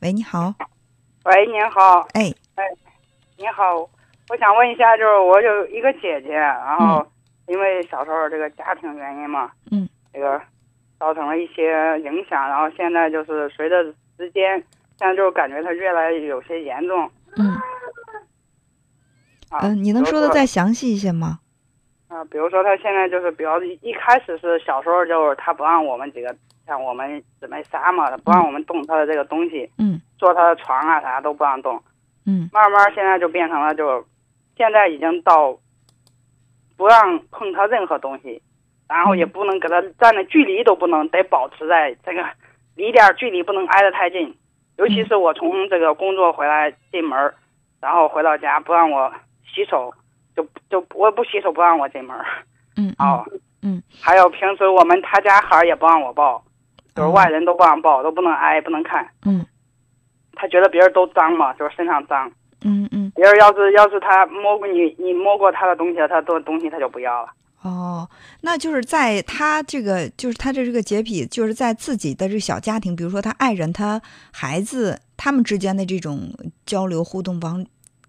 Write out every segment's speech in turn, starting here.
喂，你好。喂，您好。哎哎，你好，我想问一下，就是我有一个姐姐，然后因为小时候这个家庭原因嘛，嗯，这个造成了一些影响，然后现在就是随着时间，现在就是感觉她越来越有些严重。嗯你能说的再详细一些吗？啊，比如说她现在就是比较一一开始是小时候就是她不让我们几个像我们姊妹仨嘛，他不让我们动他的这个东西，嗯坐他的床啊啥都不让动。嗯慢慢现在就变成了就，现在已经到不让碰他任何东西，然后也不能给他站的距离都不能，得保持在这个离点儿距离不能挨得太近。尤其是我从这个工作回来进门儿，然后回到家不让我洗手，就就我不洗手不让我进门儿。嗯哦，嗯，还有平时我们他家孩儿也不让我抱，就是哦外人都不让抱，都不能挨，不能看。嗯他觉得别人都脏嘛，就是身上脏。嗯嗯别人要是要是他摸过你，你摸过他的东西，他的东西他就不要了。哦，那就是在他这个，就是他的这个洁癖，就是在自己的这个小家庭，比如说他爱人、他孩子他们之间的这种交流互动当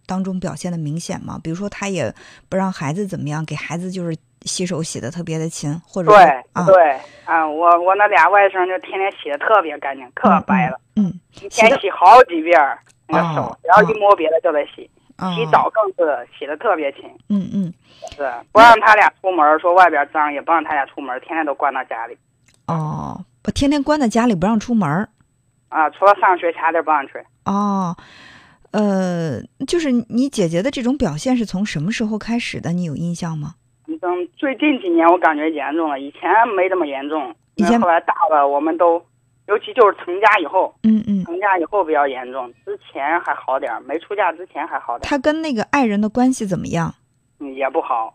当中表现的明显吗？比如说他也不让孩子怎么样，给孩子就是洗手洗的特别的勤，或者对说啊，对啊，我我那俩外甥就天天洗的特别干净，可白了，嗯，一天洗好几遍那个手哦，只要一摸别的就得洗。啊，洗澡更是洗的特别勤，嗯嗯是不让他俩出门，说外边脏，也不让他俩出门，天天都关到家里哦，我天天关在家里不让出门啊，除了上学其他地儿不让去。哦。呃，就是你姐姐的这种表现是从什么时候开始的？你有印象吗？等最近几年我感觉严重了，以前没这么严重，以前后来大了，我们都，尤其就是成家以后，嗯嗯，成家以后比较严重，之前还好点儿，没出嫁之前还好点儿，他跟那个爱人的关系怎么样？嗯也不好，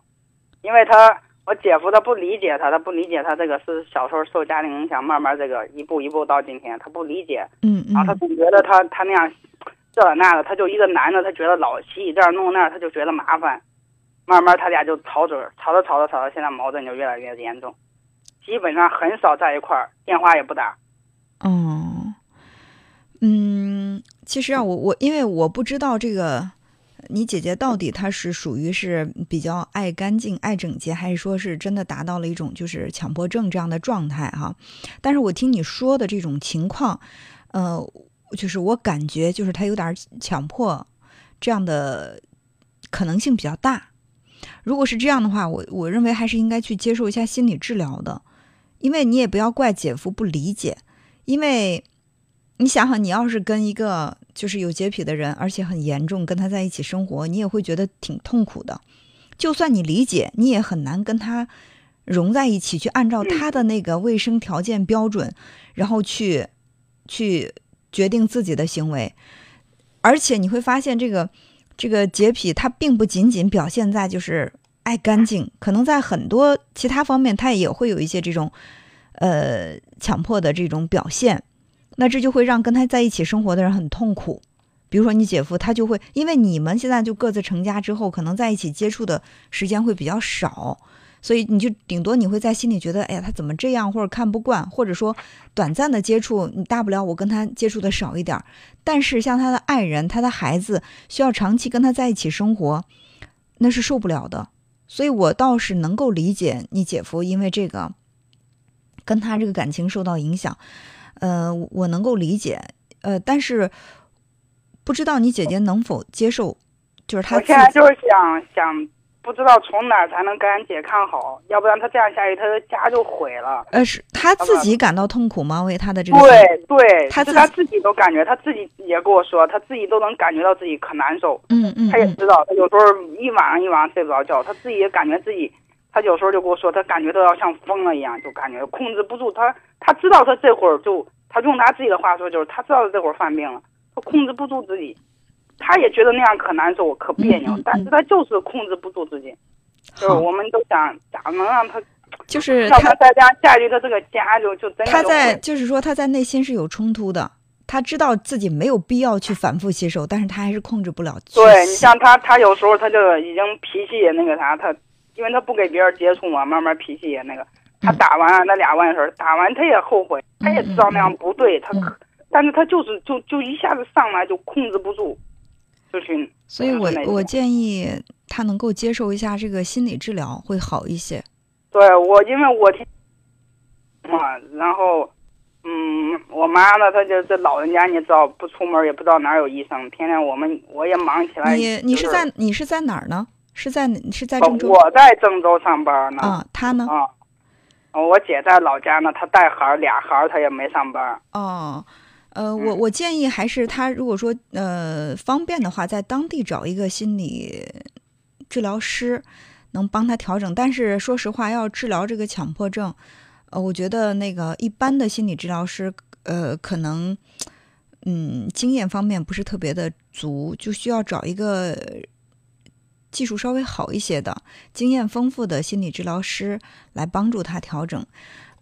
因为他我姐夫他不理解他，他不理解他这个是小时候受家庭影响，慢慢这个一步一步到今天，他不理解，嗯然后他嗯总觉得他他那样这那的，他就一个男的，他觉得老洗这儿弄那儿，他就觉得麻烦，慢慢他俩就吵嘴，吵着吵着吵着，现在矛盾就越来越严重，基本上很少在一块儿，电话也不打。哦，嗯，其实啊，我我因为我不知道这个你姐姐到底她是属于是比较爱干净、爱整洁，还是说是真的达到了一种就是强迫症这样的状态哈。但是我听你说的这种情况，呃，就是我感觉就是他有点强迫这样的可能性比较大。如果是这样的话，我我认为还是应该去接受一下心理治疗的，因为你也不要怪姐夫不理解，因为你想想，你要是跟一个就是有洁癖的人，而且很严重，跟他在一起生活，你也会觉得挺痛苦的。就算你理解，你也很难跟他融在一起，去按照他的那个卫生条件标准，然后去去决定自己的行为。而且你会发现，这个这个洁癖，它并不仅仅表现在就是爱干净，可能在很多其他方面，它也会有一些这种呃强迫的这种表现。那这就会让跟他在一起生活的人很痛苦。比如说你姐夫，他就会因为你们现在就各自成家之后，可能在一起接触的时间会比较少，所以你就顶多你会在心里觉得，哎呀，他怎么这样，或者看不惯，或者说短暂的接触，你大不了我跟他接触的少一点儿。但是像他的爱人、他的孩子，需要长期跟他在一起生活，那是受不了的。所以我倒是能够理解你姐夫因为这个跟他这个感情受到影响。呃，我能够理解，呃，但是不知道你姐姐能否接受，就是她自我现在，就是想想，不知道从哪儿才能跟俺姐看好，要不然她这样下去，她的家就毁了。呃，是她自己感到痛苦吗？为她的这个对对，她自己是她自己都感觉，她自己也跟我说，她自己都能感觉到自己可难受。嗯嗯嗯她也知道，她有时候一晚上一晚上睡不着觉，她自己也感觉自己，她有时候就跟我说，她感觉都要像疯了一样，就感觉控制不住。她她知道她这会儿就，她用她自己的话说，就是她知道她这会儿犯病了，她控制不住自己，她也觉得那样可难受，可别扭嗯嗯嗯，但是他就是控制不住自己。就是，我们都想咋能让他，就是她让她再这样下去，她这个家就就真的就她在毁就是说他在内心是有冲突的，他知道自己没有必要去反复洗手，但是他还是控制不了对你像他，他有时候他就已经脾气也那个啥，他因为他不给别人接触嘛，慢慢脾气也那个。他嗯打完那俩完事儿，打完他也后悔，他也知道那样不对，他可但是他就是就就一下子上来就控制不住，就是。所以我我建议他能够接受一下这个心理治疗会好一些。对我，因为我听嘛，然后，嗯，我妈呢，她就这老人家，你知道，不出门也不知道哪有医生，天天我们我也忙起来。你你就是在你是在哪儿呢？是在是在哦郑州我在郑州上班呢。啊？他呢？啊，我姐在老家呢，她带孩儿俩孩儿，她也没上班。哦，呃，嗯我我建议还是他如果说呃方便的话，在当地找一个心理治疗师，能帮他调整。但是说实话，要治疗这个强迫症，呃，我觉得那个一般的心理治疗师，呃，可能嗯经验方面不是特别的足，就需要找一个。技术稍微好一些的、经验丰富的心理治疗师来帮助他调整。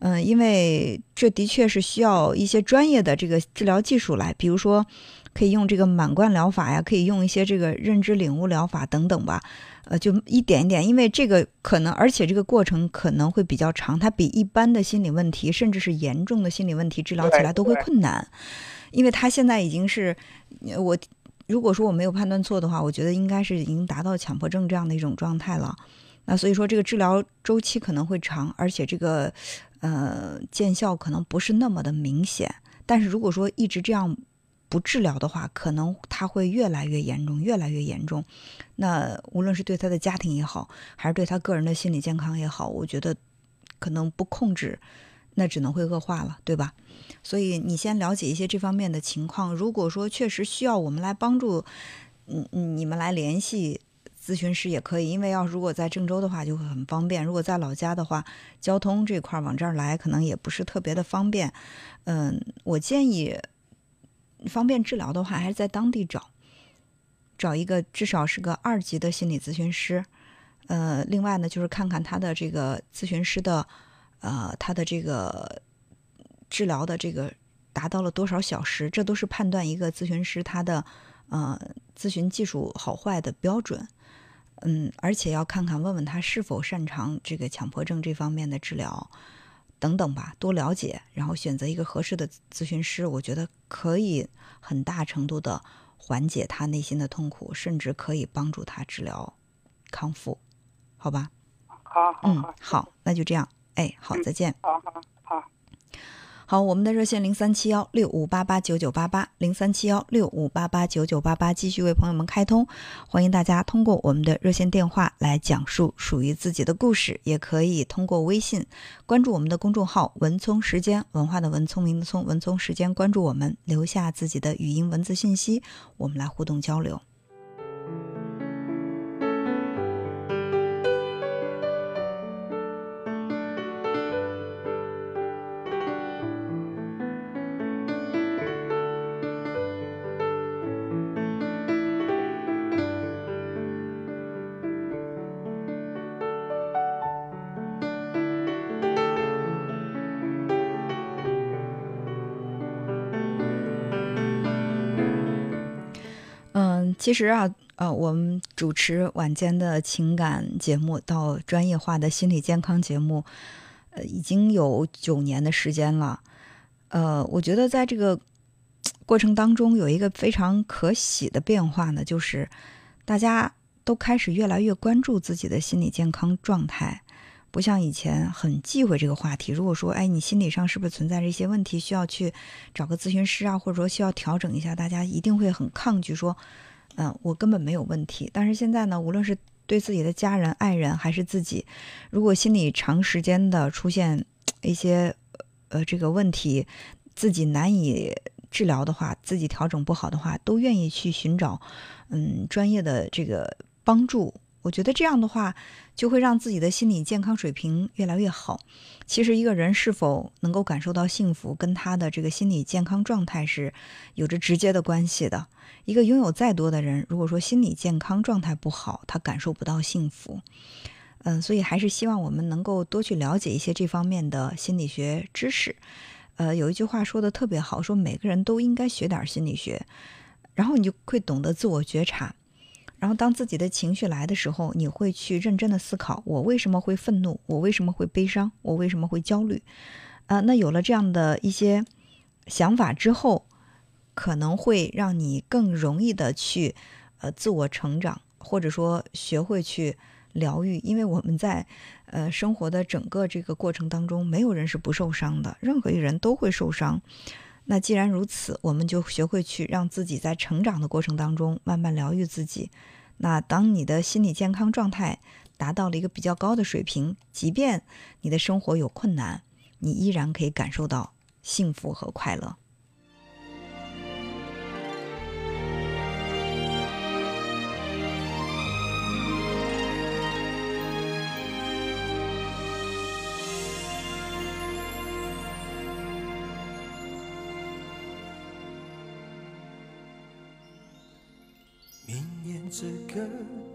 嗯，因为这的确是需要一些专业的这个治疗技术来，比如说可以用这个满贯疗法呀，可以用一些这个认知领悟疗法等等吧。呃，就一点一点，因为这个可能，而且这个过程可能会比较长，它比一般的心理问题，甚至是严重的心理问题治疗起来都会困难，因为他现在已经是呃我。如果说我没有判断错的话，我觉得应该是已经达到强迫症这样的一种状态了。那所以说，这个治疗周期可能会长，而且这个呃见效可能不是那么的明显。但是如果说一直这样不治疗的话，可能它会越来越严重，越来越严重。那无论是对他的家庭也好，还是对他个人的心理健康也好，我觉得可能不控制，那只能会恶化了，对吧？所以你先了解一些这方面的情况。如果说确实需要我们来帮助，嗯嗯，你们来联系咨询师也可以，因为要如果在郑州的话就会很方便，如果在老家的话，交通这块儿往这儿来可能也不是特别的方便。嗯，我建议方便治疗的话，还是在当地找，找一个至少是个二级的心理咨询师。呃，另外呢，就是看看他的这个咨询师的，呃，他的这个。治疗的这个达到了多少小时，这都是判断一个咨询师他的呃咨询技术好坏的标准。嗯，而且要看看问问他是否擅长这个强迫症这方面的治疗等等吧，多了解，然后选择一个合适的咨询师，我觉得可以很大程度的缓解他内心的痛苦，甚至可以帮助他治疗康复，好吧？好，好，嗯好，，那就这样，哎，好，再见。好好好。好，好我们的热线零三七幺六五八八九九八八零三七幺六五八八九九八八继续为朋友们开通，欢迎大家通过我们的热线电话来讲述属于自己的故事，也可以通过微信关注我们的公众号“文聪时间”，文化的文，聪明的聪，文聪时间，关注我们，留下自己的语音文字信息，我们来互动交流。其实啊，呃，我们主持晚间的情感节目到专业化的心理健康节目，呃，已经有九年的时间了。呃，我觉得在这个过程当中有一个非常可喜的变化呢，就是大家都开始越来越关注自己的心理健康状态。不像以前很忌讳这个话题。如果说，哎，你心理上是不是存在着一些问题，需要去找个咨询师啊，或者说需要调整一下，大家一定会很抗拒说，嗯、我根本没有问题。但是现在呢，无论是对自己的家人、爱人还是自己，如果心里长时间的出现一些呃这个问题，自己难以治疗的话，自己调整不好的话，都愿意去寻找嗯专业的这个帮助。我觉得这样的话，就会让自己的心理健康水平越来越好。其实，一个人是否能够感受到幸福，跟他的这个心理健康状态是有着直接的关系的。一个拥有再多的人，如果说心理健康状态不好，他感受不到幸福。嗯，所以还是希望我们能够多去了解一些这方面的心理学知识。呃，有一句话说的特别好，说每个人都应该学点心理学，然后你就会懂得自我觉察。然后，当自己的情绪来的时候，你会去认真的思考：我为什么会愤怒？我为什么会悲伤？我为什么会焦虑？啊、那有了这样的一些想法之后，可能会让你更容易的去呃自我成长，或者说学会去疗愈。因为我们在呃生活的整个这个过程当中，没有人是不受伤的，任何一个人都会受伤。那既然如此，我们就学会去让自己在成长的过程当中慢慢疗愈自己。那当你的心理健康状态达到了一个比较高的水平，即便你的生活有困难，你依然可以感受到幸福和快乐。这个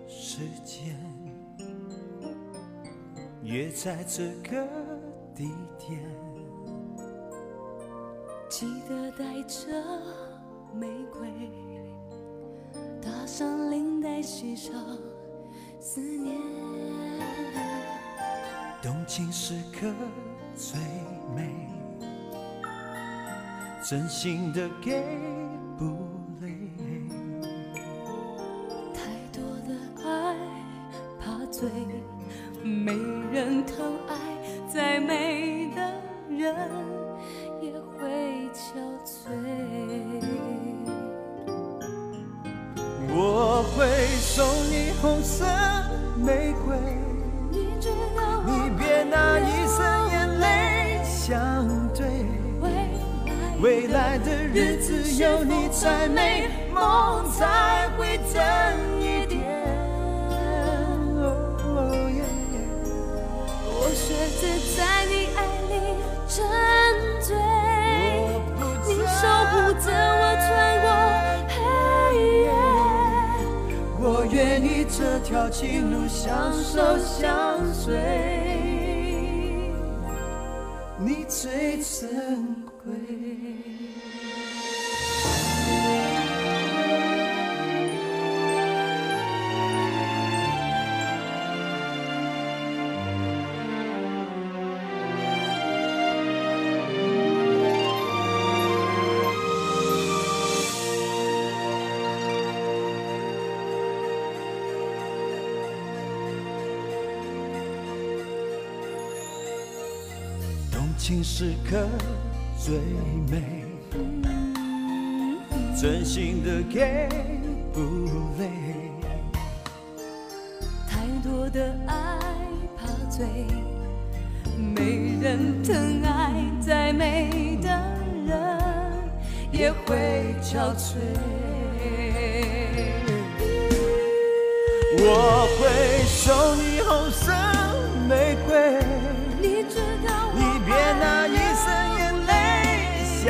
时间，约在这个地点，记得带着玫瑰，搭上领带，系上思念。动情时刻最美，真心的给醉，没人疼爱，再美的人也会憔悴。我会送你红色玫瑰，你知道你别拿一生眼泪相对。未来的日子有你才美，梦才情路相守相随，你最珍贵。情时刻最美，真心的给不累。太多的爱怕醉，没人疼爱，再美的人也会憔悴。我会送你红色玫瑰。那一生眼泪相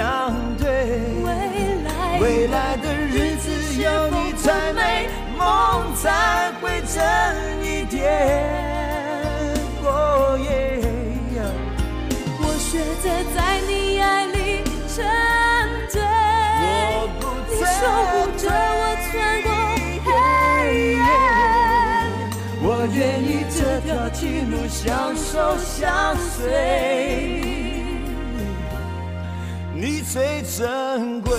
对，未来的日子有你才美，梦才会真一点。我学着在你爱里沉醉，你守护着我穿过黑夜。我愿意这条情路相守相随。最珍贵，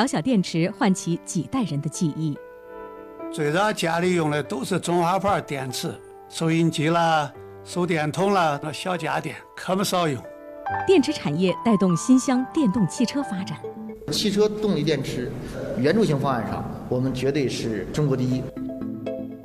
小小电池唤起几代人的记忆。最早家里用的都是中华牌电池，收音机啦、手电筒啦，那小家电可不少用。电池产业带动新乡电动汽车发展。汽车动力电池圆柱形方案上，我们绝对是中国第一。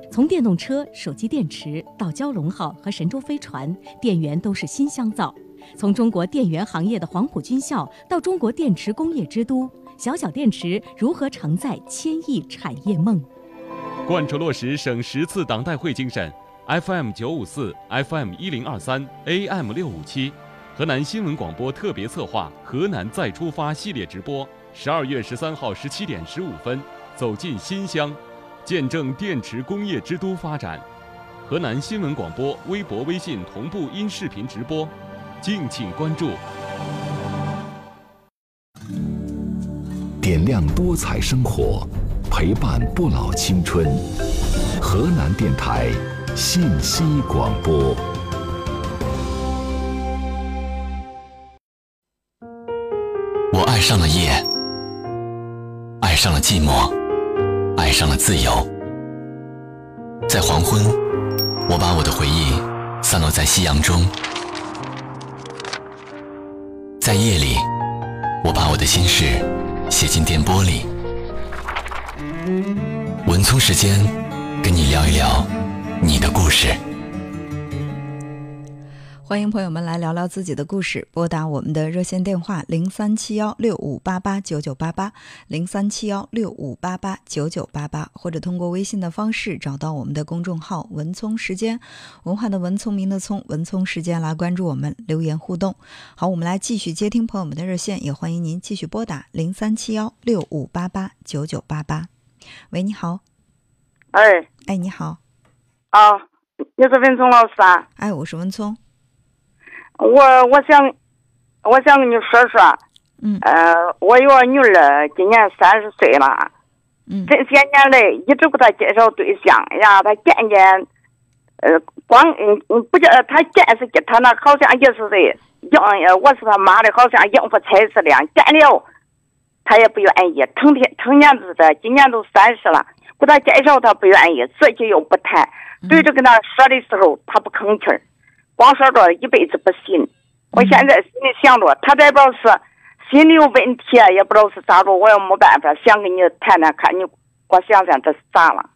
从电动车、手机电池到蛟龙号和神舟飞船，电源都是新乡造。从中国电源行业的黄埔军校到中国电池工业之都。小小电池如何承载千亿产业梦？贯彻落实省十次党代会精神，FM 九五四，FM 一零二三，AM 六五七，河南新闻广播特别策划《河南再出发》系列直播，十二月十三号十七点十五分，走进新乡，见证电池工业之都发展。河南新闻广播微博、微信同步音视频直播，敬请关注。点亮多彩生活，陪伴不老青春。河南电台信息广播。我爱上了夜，爱上了寂寞，爱上了自由。在黄昏，我把我的回忆散落在夕阳中；在夜里，我把我的心事写进电波里。文聪时间，跟你聊一聊你的故事。欢迎朋友们来聊聊自己的故事，拨打我们的热线电话零三七幺六五八八九九八八零三七幺六五八八九九八八，或者通过微信的方式找到我们的公众号“文聪时间”，文化的文，聪明的聪，文聪时间来关注我们，留言互动。好，我们来继续接听朋友们的热线，也欢迎您继续拨打零三七幺六五八八九九八八。喂，你好。哎哎，你好。啊，你是文聪老师啊？哎，我是文聪。我我想，我想跟你说说，嗯，呃，我有个女儿，今年三十岁了，嗯，这些年来一直给她介绍对象呀，她渐渐，呃，光嗯嗯不叫她见识给她那好像也是的养，我是他妈的，好像应付差事的，见了，她也不愿意，成天成年子的，今年都三十了，给她介绍她不愿意，自己又不谈，对着跟她说的时候，她不吭气儿。光说着一辈子不信，我现在心里想着，他这边是心里有问题，也不知道是咋着，我也没办法，想跟你谈谈，看你给我想想这是咋了。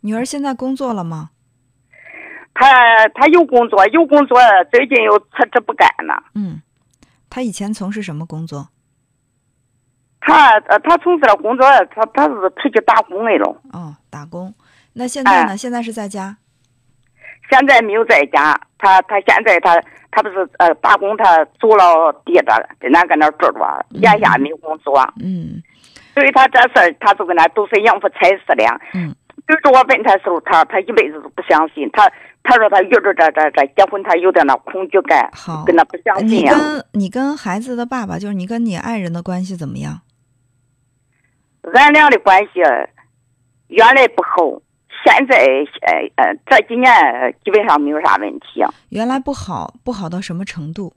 女儿现在工作了吗？她她有工作，有工作，最近又辞职不干了。嗯，她以前从事什么工作？她呃，她从事的工作，她她是出去打工来了。哦，打工。那现在呢？现在是在家。现在没有在家，他他现在他他不是呃打工，他租了地的，在那搁那住着，眼下没有工作。嗯，所以他这事儿，他就跟那都是应付差事的。嗯，就是我问他时候，他他一辈子都不相信。他他说他遇着这这这结婚，他有点那恐惧感，好，跟他不相信呀。你跟你跟孩子的爸爸，就是你跟你爱人的关系怎么样？俺俩的关系原来不好。现在呃呃这几年基本上没有啥问题。原来不好，不好到什么程度？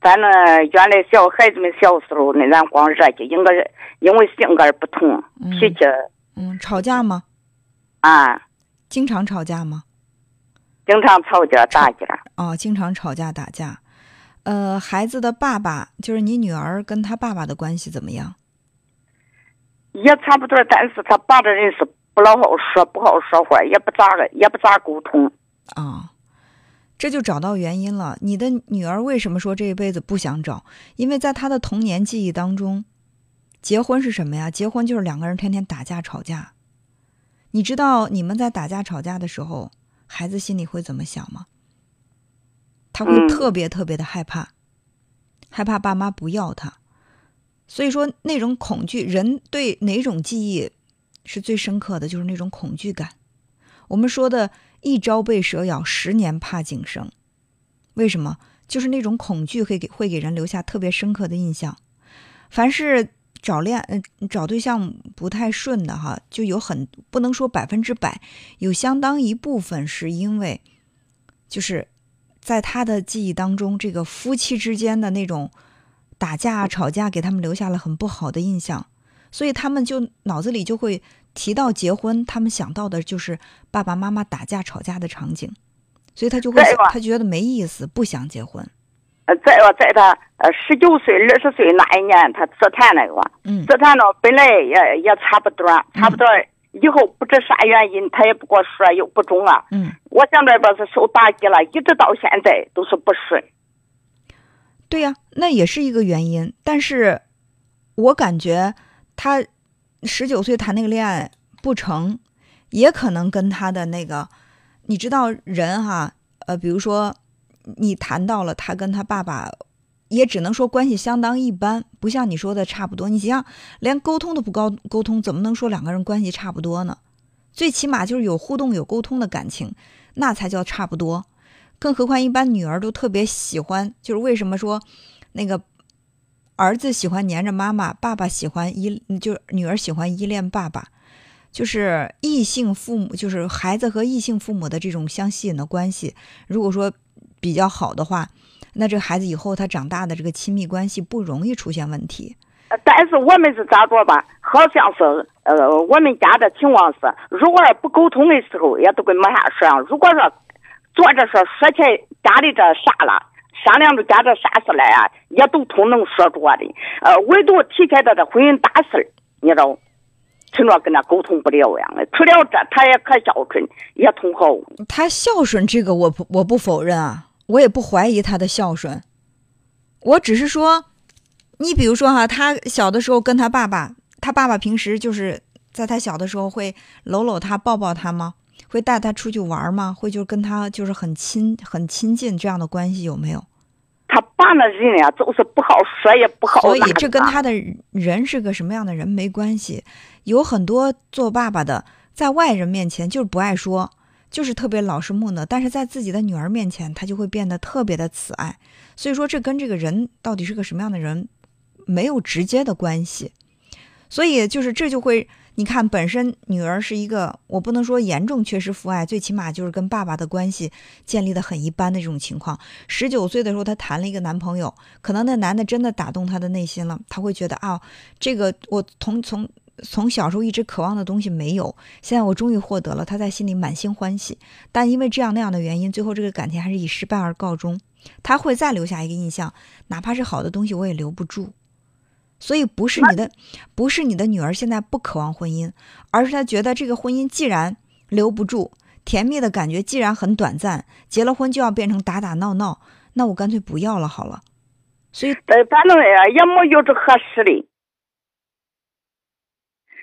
反正原来小孩子们小时候，那咱光热气，应该是因为性格不同，脾气。嗯，吵架吗？啊，经常吵架吗？经常吵架打架。哦，经常吵架打架。呃，孩子的爸爸，就是你女儿跟他爸爸的关系怎么样？也差不多，但是他爸的人是。不老好说，不好说话，也不咋个，也不咋沟通。啊，这就找到原因了。你的女儿为什么说这一辈子不想找？因为在她的童年记忆当中，结婚是什么呀？结婚就是两个人天天打架吵架。你知道你们在打架吵架的时候，孩子心里会怎么想吗？他会特别特别的害怕，害怕爸妈不要他。所以说，那种恐惧，人对哪种记忆？是最深刻的就是那种恐惧感。我们说的“一朝被蛇咬，十年怕井绳”，为什么？就是那种恐惧会给会给人留下特别深刻的印象。凡是找恋嗯找对象不太顺的哈，就有很不能说百分之百，有相当一部分是因为，就是在他的记忆当中，这个夫妻之间的那种打架吵架，给他们留下了很不好的印象。所以他们就脑子里就会提到结婚，他们想到的就是爸爸妈妈打架吵架的场景，所以他就会他觉得没意思，不想结婚。呃，在我在他呃十九岁、二十岁那一年，他自谈那个，嗯，自谈了本来也也差不多，差不多以后不知啥原因，他也不跟我说，又不中啊。嗯，我想这边是受打击了，一直到现在都是不顺。对呀，那也是一个原因，但是我感觉。他十九岁谈那个恋爱不成，也可能跟他的那个，你知道人哈，呃，比如说你谈到了他跟他爸爸，也只能说关系相当一般，不像你说的差不多。你想，连沟通都不高沟通，怎么能说两个人关系差不多呢？最起码就是有互动、有沟通的感情，那才叫差不多。更何况一般女儿都特别喜欢，就是为什么说那个儿子喜欢黏着妈妈，爸爸喜欢依，就是女儿喜欢依恋爸爸。就是异性父母，就是孩子和异性父母的这种相吸引的关系，如果说比较好的话，那这孩子以后他长大的这个亲密关系不容易出现问题。但是我们是咋着吧？好像是呃，我们家的情况是，如果不沟通的时候，也都跟没啥说；如果说坐着说说起家里这啥了，商量着家这啥事来啊，也都通能说着的。呃，唯独提起到这婚姻大事你知道。成了跟他沟通不了样的，除了这，他也可孝顺，也通好。他孝顺这个，我不我不否认啊，我也不怀疑他的孝顺。我只是说，你比如说哈，他小的时候跟他爸爸，他爸爸平时就是在他小的时候会搂搂他、抱抱他吗？会带他出去玩吗？会就跟他就是很亲、很亲近这样的关系有没有？他爸那人呀，就是不好说，也不好。所以这跟他的人是个什么样的人没关系。有很多做爸爸的，在外人面前就是不爱说，就是特别老实木讷，但是在自己的女儿面前，他就会变得特别的慈爱。所以说，这跟这个人到底是个什么样的人没有直接的关系。所以就是这就会，你看，本身女儿是一个，我不能说严重缺失父爱，最起码就是跟爸爸的关系建立的很一般的这种情况。十九岁的时候，她谈了一个男朋友，可能那男的真的打动她的内心了，她会觉得啊，这个我从从。从小时候一直渴望的东西没有，现在我终于获得了，她在心里满心欢喜。但因为这样那样的原因，最后这个感情还是以失败而告终。她会再留下一个印象，哪怕是好的东西，我也留不住。所以不是你的，不是你的女儿现在不渴望婚姻，而是她觉得这个婚姻既然留不住，甜蜜的感觉既然很短暂，结了婚就要变成打打闹闹，那我干脆不要了好了。所以，呃，反正也没有这合适的。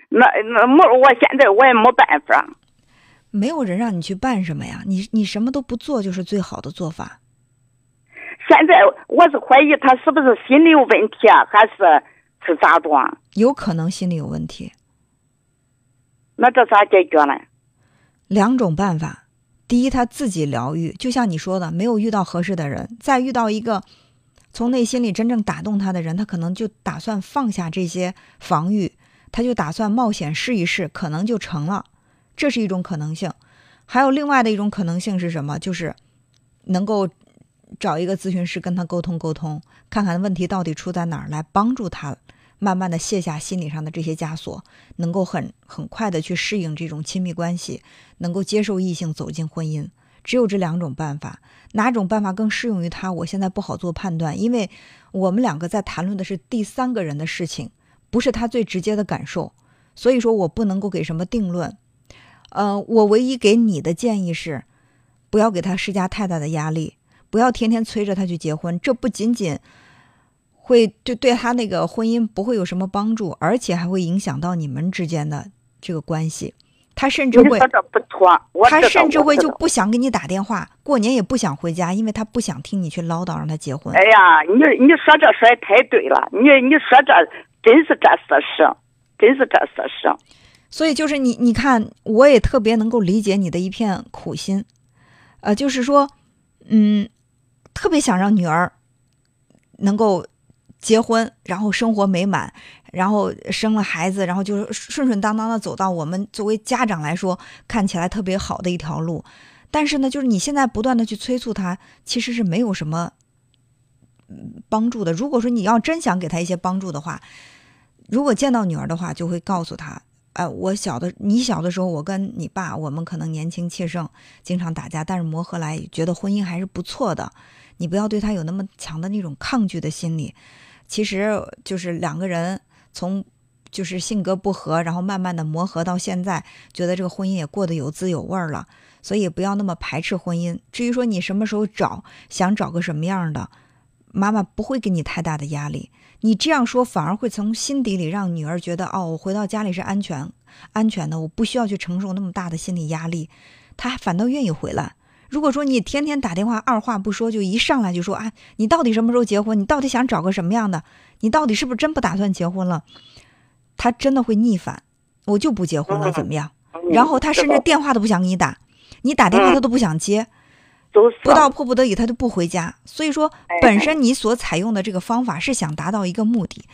那那没，我现在我也没办法。没有人让你去办什么呀？你你什么都不做就是最好的做法。现在我是怀疑他是不是心理有问题啊，还是是咋断？有可能心理有问题。那这咋解决呢？两种办法。第一，他自己疗愈，就像你说的，没有遇到合适的人，再遇到一个从内心里真正打动他的人，他可能就打算放下这些防御。他就打算冒险试一试，可能就成了，这是一种可能性。还有另外的一种可能性是什么？就是能够找一个咨询师跟他沟通沟通，看看问题到底出在哪儿，来帮助他慢慢的卸下心理上的这些枷锁，能够很很快的去适应这种亲密关系，能够接受异性走进婚姻。只有这两种办法，哪种办法更适用于他？我现在不好做判断，因为我们两个在谈论的是第三个人的事情。不是他最直接的感受，所以说我不能够给什么定论。呃，我唯一给你的建议是，不要给他施加太大的压力，不要天天催着他去结婚。这不仅仅会对对他那个婚姻不会有什么帮助，而且还会影响到你们之间的这个关系。他甚至会，他甚至会就不想给你打电话，过年也不想回家，因为他不想听你去唠叨让他结婚。哎呀，你你说这说的太对了，你你说这。真是这事实，真是这事实。所以就是你，你看，我也特别能够理解你的一片苦心，呃，就是说，嗯，特别想让女儿能够结婚，然后生活美满，然后生了孩子，然后就是顺顺当当的走到我们作为家长来说看起来特别好的一条路。但是呢，就是你现在不断的去催促他，其实是没有什么帮助的。如果说你要真想给他一些帮助的话，如果见到女儿的话，就会告诉他：“哎，我小的，你小的时候，我跟你爸，我们可能年轻气盛，经常打架，但是磨合来，觉得婚姻还是不错的。你不要对他有那么强的那种抗拒的心理。其实就是两个人从就是性格不合，然后慢慢的磨合到现在，觉得这个婚姻也过得有滋有味了。所以不要那么排斥婚姻。至于说你什么时候找，想找个什么样的，妈妈不会给你太大的压力。”你这样说反而会从心底里让女儿觉得，哦，我回到家里是安全、安全的，我不需要去承受那么大的心理压力，她反倒愿意回来。如果说你天天打电话，二话不说就一上来就说啊，你到底什么时候结婚？你到底想找个什么样的？你到底是不是真不打算结婚了？他真的会逆反，我就不结婚了，怎么样？然后他甚至电话都不想给你打，你打电话他都不想接，不到迫不得已他就不回家。所以说，本身你所采用的这个方法是想达到一个目的，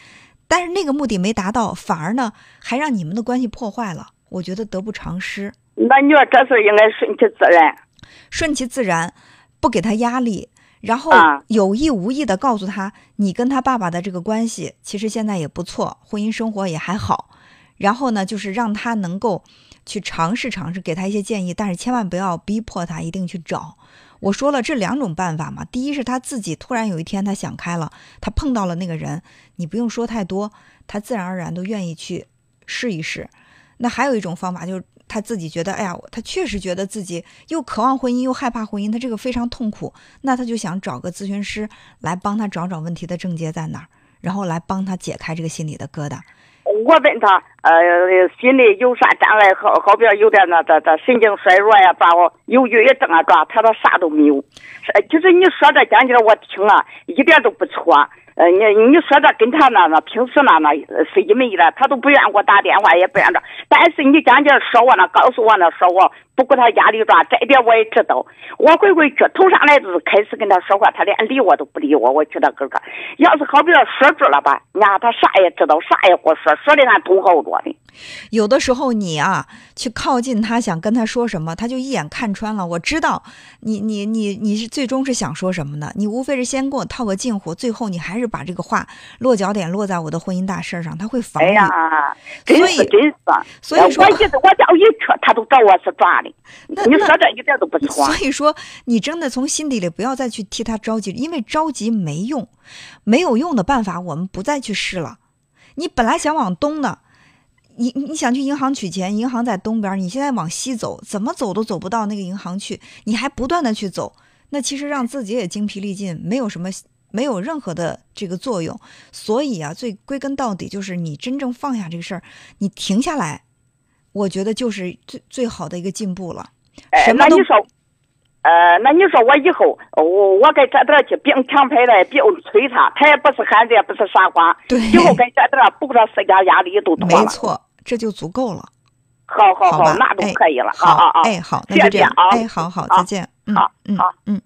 但是那个目的没达到，反而呢还让你们的关系破坏了，我觉得得不偿失。那你说这事应该顺其自然，顺其自然，不给他压力，然后啊有意无意的告诉他，你跟他爸爸的这个关系其实现在也不错，婚姻生活也还好。然后呢，就是让他能够去尝试尝试，给他一些建议，但是千万不要逼迫他一定去找。我说了这两种办法嘛，第一是他自己突然有一天他想开了，他碰到了那个人，你不用说太多，他自然而然都愿意去试一试。那还有一种方法就是他自己觉得，哎呀，他确实觉得自己又渴望婚姻又害怕婚姻，他这个非常痛苦，那他就想找个咨询师来帮他找找问题的症结在哪儿，然后来帮他解开这个心里的疙瘩。我问他，呃，心里有啥障碍？好，好比有点那这这神经衰弱呀，把我有抑郁症啊，抓他说啥都没有。呃，就是你说这讲解我听了一点都不错。呃，你你说这跟他那那平时那那是一门一的，他都不愿给我打电话，也不愿这。但是你讲解说我呢，告诉我呢，说我不顾他压力抓，这一点我也知道。我回回去头上来就是开始跟他说话，他连理我都不理我。我觉得哥哥，要是好比说说住了吧，你看他啥也知道，啥也给我说，说的俺懂好多的。有的时候你啊，去靠近他，想跟他说什么，他就一眼看穿了。我知道你你你你是最终是想说什么的，你无非是先给我套个近乎，最后你还是把这个话落脚点落在我的婚姻大事上，他会防御。哎呀，真是真是。所以说，我一直我叫一去，他都找我是抓的。你说这一点都不错。所以说，你真的从心底里不要再去替他着急，因为着急没用，没有用的办法我们不再去试了。你本来想往东的。你你想去银行取钱，银行在东边，你现在往西走，怎么走都走不到那个银行去，你还不断的去走，那其实让自己也精疲力尽，没有什么，没有任何的这个作用。所以啊，最归根到底就是你真正放下这个事儿，你停下来，我觉得就是最最好的一个进步了。哎，那你说，呃，那你说我以后我我该这点去并强迫的，不用催他，他也不是汉子，也不是傻瓜，对，以后跟这点不给他施加压力都多了。没错。这就足够了，好好好，那都可以了，好啊啊！哎，好，那就这样啊，哎，好好，再见，嗯，嗯好，嗯。